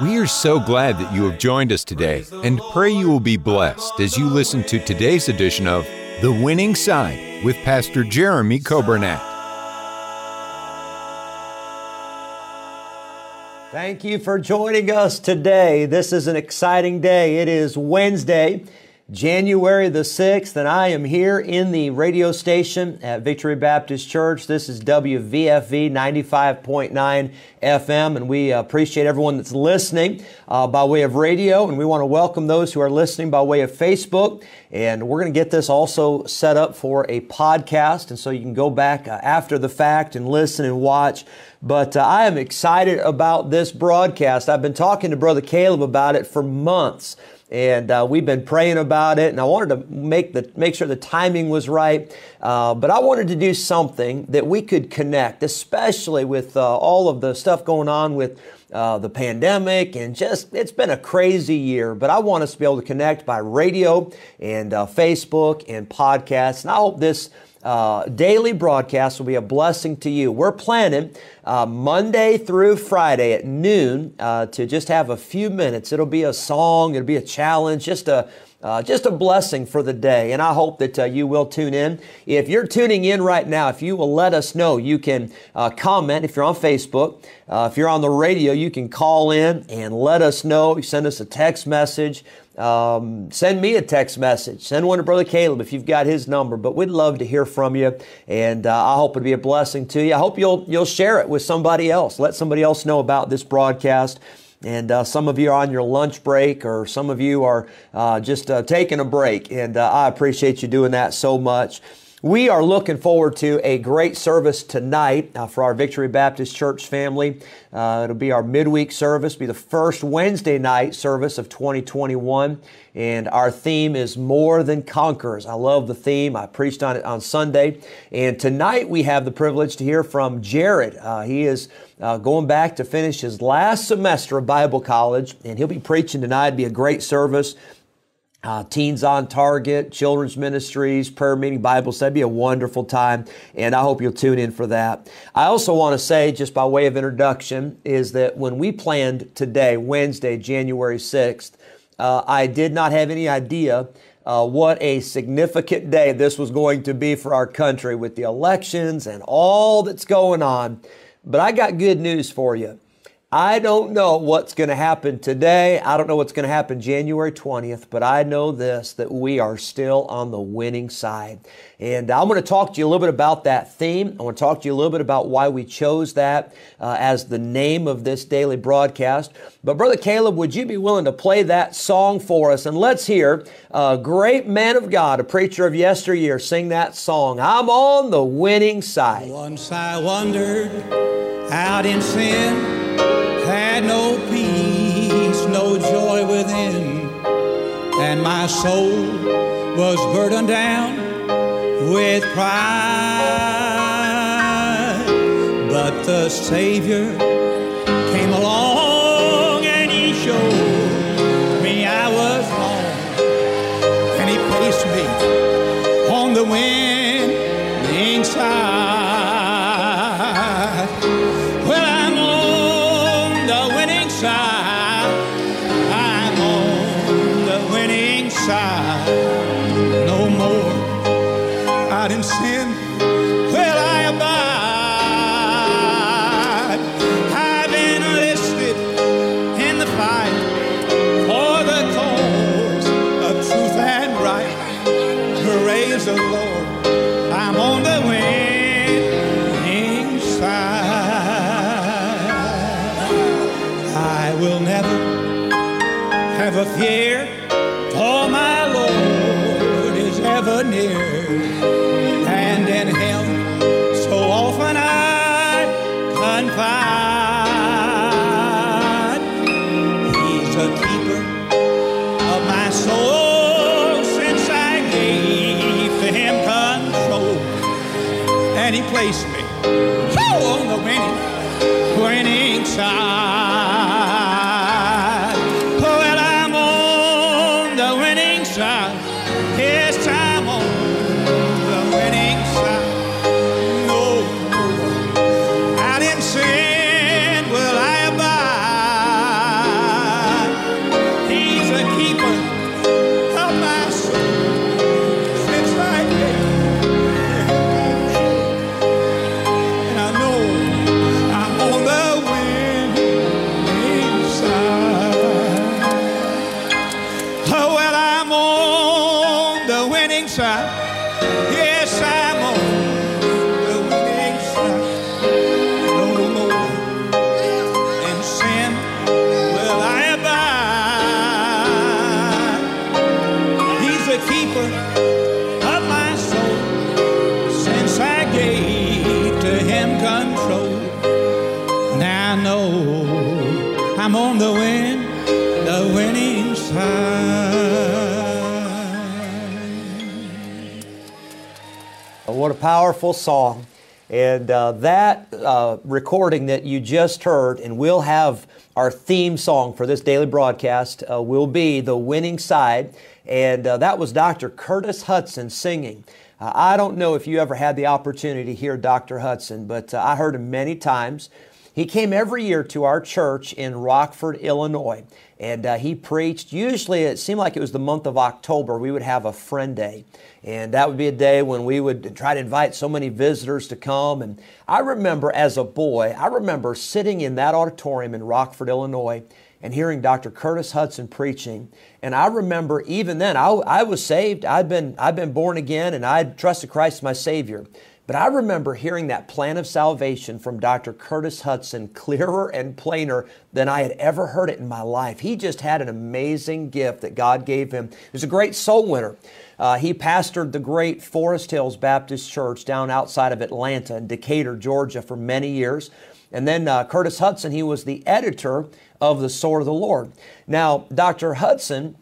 We are so glad that you have joined us today and pray you will be blessed as you listen to today's edition of The Winning Side with Pastor Jeremy Kobernat. Thank you for joining us today. This is an exciting day. It is Wednesday, January the 6th, and I am here in the radio station at Victory Baptist Church. This is WVFV 95.9 FM, and we appreciate everyone that's listening uh, by way of radio, and we want to welcome those who are listening by way of Facebook. And we're going to get this also set up for a podcast, and so you can go back uh, after the fact and listen and watch. But uh, I am excited about this broadcast. I've been talking to Brother Caleb about it for months and uh, we've been praying about it and i wanted to make the make sure the timing was right. Uh, but i wanted to do something that we could connect especially with uh, all of the stuff going on with uh, the pandemic and just it's been a crazy year. But i want us to be able to connect by radio and uh, facebook and podcasts and i hope this uh, daily broadcast will be a blessing to you. We're planning uh, Monday through Friday at noon uh, to just have a few minutes. It'll be a song, it'll be a challenge, just a uh, just a blessing for the day, and I hope that uh, you will tune in. If you're tuning in right now, if you will let us know, you can uh, comment. If you're on Facebook, uh, if you're on the radio, you can call in and let us know. You send us a text message. Um, send me a text message. Send one to Brother Caleb if you've got his number. But we'd love to hear from you, and uh, I hope it'll be a blessing to you. I hope you'll you'll share it with somebody else. Let somebody else know about this broadcast. And uh, some of you are on your lunch break, or some of you are uh, just uh, taking a break. And uh, I appreciate you doing that so much. We are looking forward to a great service tonight uh, for our Victory Baptist Church family. Uh, it'll be our midweek service, be the first Wednesday night service of 2021. And our theme is More Than Conquerors. I love the theme. I preached on it on Sunday. And tonight we have the privilege to hear from Jared. Uh, he is uh, going back to finish his last semester of Bible college, and he'll be preaching tonight. It'll be a great service. Uh, Teens on Target, Children's Ministries, Prayer Meeting, Bible study. be a wonderful time, and I hope you'll tune in for that. I also want to say, just by way of introduction, is that when we planned today, Wednesday, January 6th, uh, I did not have any idea uh, what a significant day this was going to be for our country with the elections and all that's going on. But I got good news for you. I don't know what's going to happen today. I don't know what's going to happen January 20th, but I know this that we are still on the winning side. And I'm going to talk to you a little bit about that theme. I want to talk to you a little bit about why we chose that uh, as the name of this daily broadcast. But, Brother Caleb, would you be willing to play that song for us? And let's hear a great man of God, a preacher of yesteryear, sing that song. I'm on the winning side. Once I wandered out in sin, and my soul was burdened down with pride. But the Savior came along and He showed winning side. Yes, Oh, what a powerful song. And uh, that uh, recording that you just heard, and we'll have our theme song for this daily broadcast, uh, will be The Winning Side. And uh, that was Dr. Curtis Hudson singing. Uh, I don't know if you ever had the opportunity to hear Dr. Hudson, but uh, I heard him many times. He came every year to our church in Rockford, Illinois, and uh, he preached. Usually, it seemed like it was the month of October, we would have a friend day. And that would be a day when we would try to invite so many visitors to come. And I remember as a boy, I remember sitting in that auditorium in Rockford, Illinois, and hearing Dr. Curtis Hudson preaching. And I remember even then, I, I was saved. I'd been, I'd been born again and I'd trusted Christ as my Savior. But I remember hearing that plan of salvation from Dr. Curtis Hudson clearer and plainer than I had ever heard it in my life. He just had an amazing gift that God gave him. He was a great soul winner. Uh, he pastored the great Forest Hills Baptist Church down outside of Atlanta in Decatur, Georgia for many years. And then uh, Curtis Hudson, he was the editor of The Sword of the Lord. Now, Dr. Hudson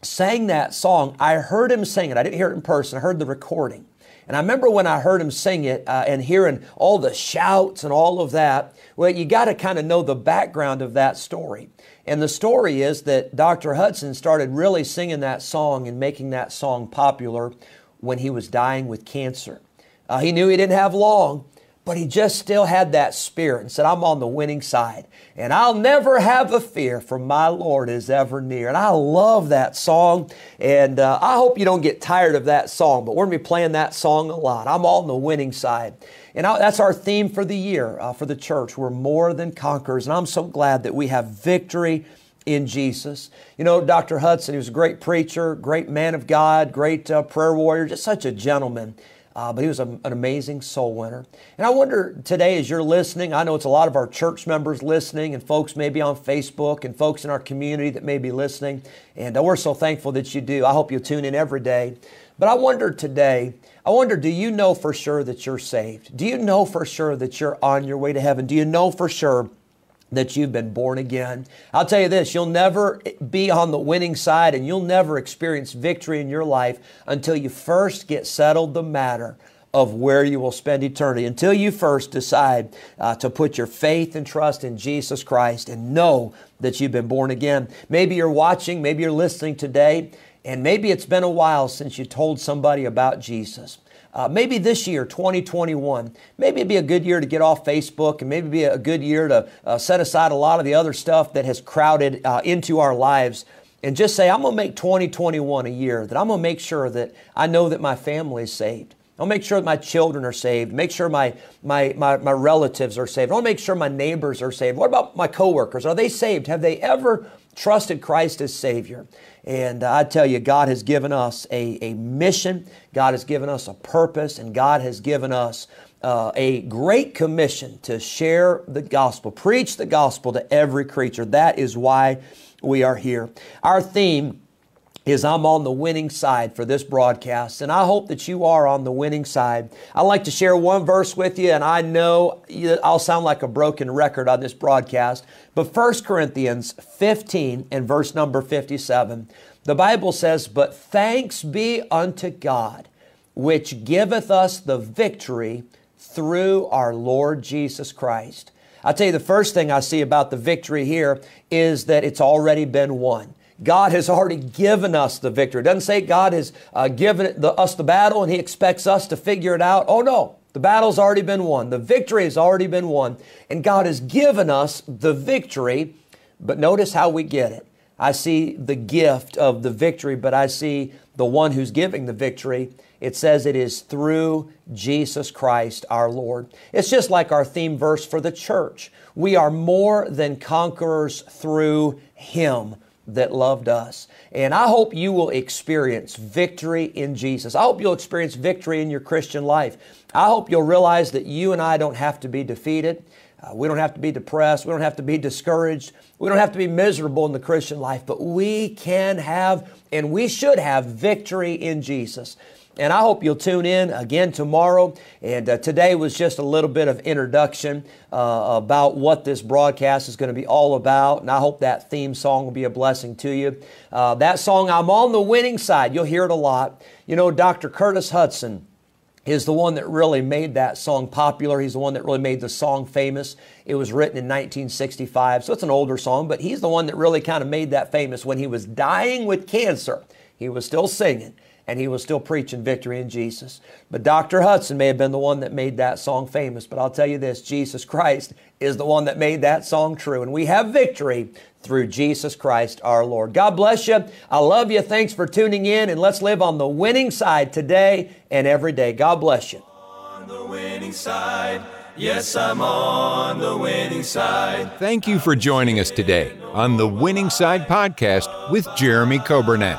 sang that song. I heard him sing it. I didn't hear it in person, I heard the recording. And I remember when I heard him sing it uh, and hearing all the shouts and all of that, well, you got to kind of know the background of that story. And the story is that Dr. Hudson started really singing that song and making that song popular when he was dying with cancer. Uh, he knew he didn't have long, but he just still had that spirit and said, I'm on the winning side. And I'll never have a fear, for my Lord is ever near. And I love that song. And uh, I hope you don't get tired of that song, but we're going to be playing that song a lot. I'm on the winning side. And I, that's our theme for the year uh, for the church. We're more than conquerors. And I'm so glad that we have victory in Jesus. You know, Dr. Hudson, he was a great preacher, great man of God, great uh, prayer warrior, just such a gentleman. Uh, but he was a, an amazing soul winner. And I wonder today, as you're listening, I know it's a lot of our church members listening, and folks maybe on Facebook, and folks in our community that may be listening. And uh, we're so thankful that you do. I hope you tune in every day. But I wonder today, I wonder, do you know for sure that you're saved? Do you know for sure that you're on your way to heaven? Do you know for sure? That you've been born again. I'll tell you this, you'll never be on the winning side and you'll never experience victory in your life until you first get settled the matter of where you will spend eternity, until you first decide uh, to put your faith and trust in Jesus Christ and know that you've been born again. Maybe you're watching, maybe you're listening today, and maybe it's been a while since you told somebody about Jesus. Uh, maybe this year, 2021, maybe it'd be a good year to get off Facebook and maybe be a good year to uh, set aside a lot of the other stuff that has crowded uh, into our lives and just say, I'm going to make 2021 a year that I'm going to make sure that I know that my family is saved. I'll make sure that my children are saved. Make sure my, my, my, my relatives are saved. I'll make sure my neighbors are saved. What about my coworkers? Are they saved? Have they ever trusted Christ as Savior? And I tell you, God has given us a, a mission, God has given us a purpose, and God has given us uh, a great commission to share the gospel, preach the gospel to every creature. That is why we are here. Our theme is I'm on the winning side for this broadcast, and I hope that you are on the winning side. I'd like to share one verse with you, and I know I'll sound like a broken record on this broadcast, but 1 Corinthians 15 and verse number 57, the Bible says, But thanks be unto God, which giveth us the victory through our Lord Jesus Christ. I'll tell you the first thing I see about the victory here is that it's already been won. God has already given us the victory. It doesn't say God has uh, given the, us the battle and He expects us to figure it out. Oh no, the battle's already been won. The victory has already been won. And God has given us the victory. But notice how we get it. I see the gift of the victory, but I see the one who's giving the victory. It says it is through Jesus Christ our Lord. It's just like our theme verse for the church. We are more than conquerors through Him that loved us. And I hope you will experience victory in Jesus. I hope you'll experience victory in your Christian life. I hope you'll realize that you and I don't have to be defeated. Uh, we don't have to be depressed. We don't have to be discouraged. We don't have to be miserable in the Christian life, but we can have and we should have victory in Jesus. And I hope you'll tune in again tomorrow. And uh, today was just a little bit of introduction uh, about what this broadcast is going to be all about. And I hope that theme song will be a blessing to you. Uh, that song, I'm on the winning side, you'll hear it a lot. You know, Dr. Curtis Hudson is the one that really made that song popular. He's the one that really made the song famous. It was written in 1965, so it's an older song, but he's the one that really kind of made that famous when he was dying with cancer. He was still singing and he was still preaching victory in Jesus. But Dr. Hudson may have been the one that made that song famous, but I'll tell you this Jesus Christ is the one that made that song true. And we have victory through Jesus Christ our Lord. God bless you. I love you. Thanks for tuning in, and let's live on the winning side today and every day. God bless you. On the winning side. Yes, I'm on the winning side. Thank you for joining us today on the Winning Side Podcast with Jeremy Kobernat,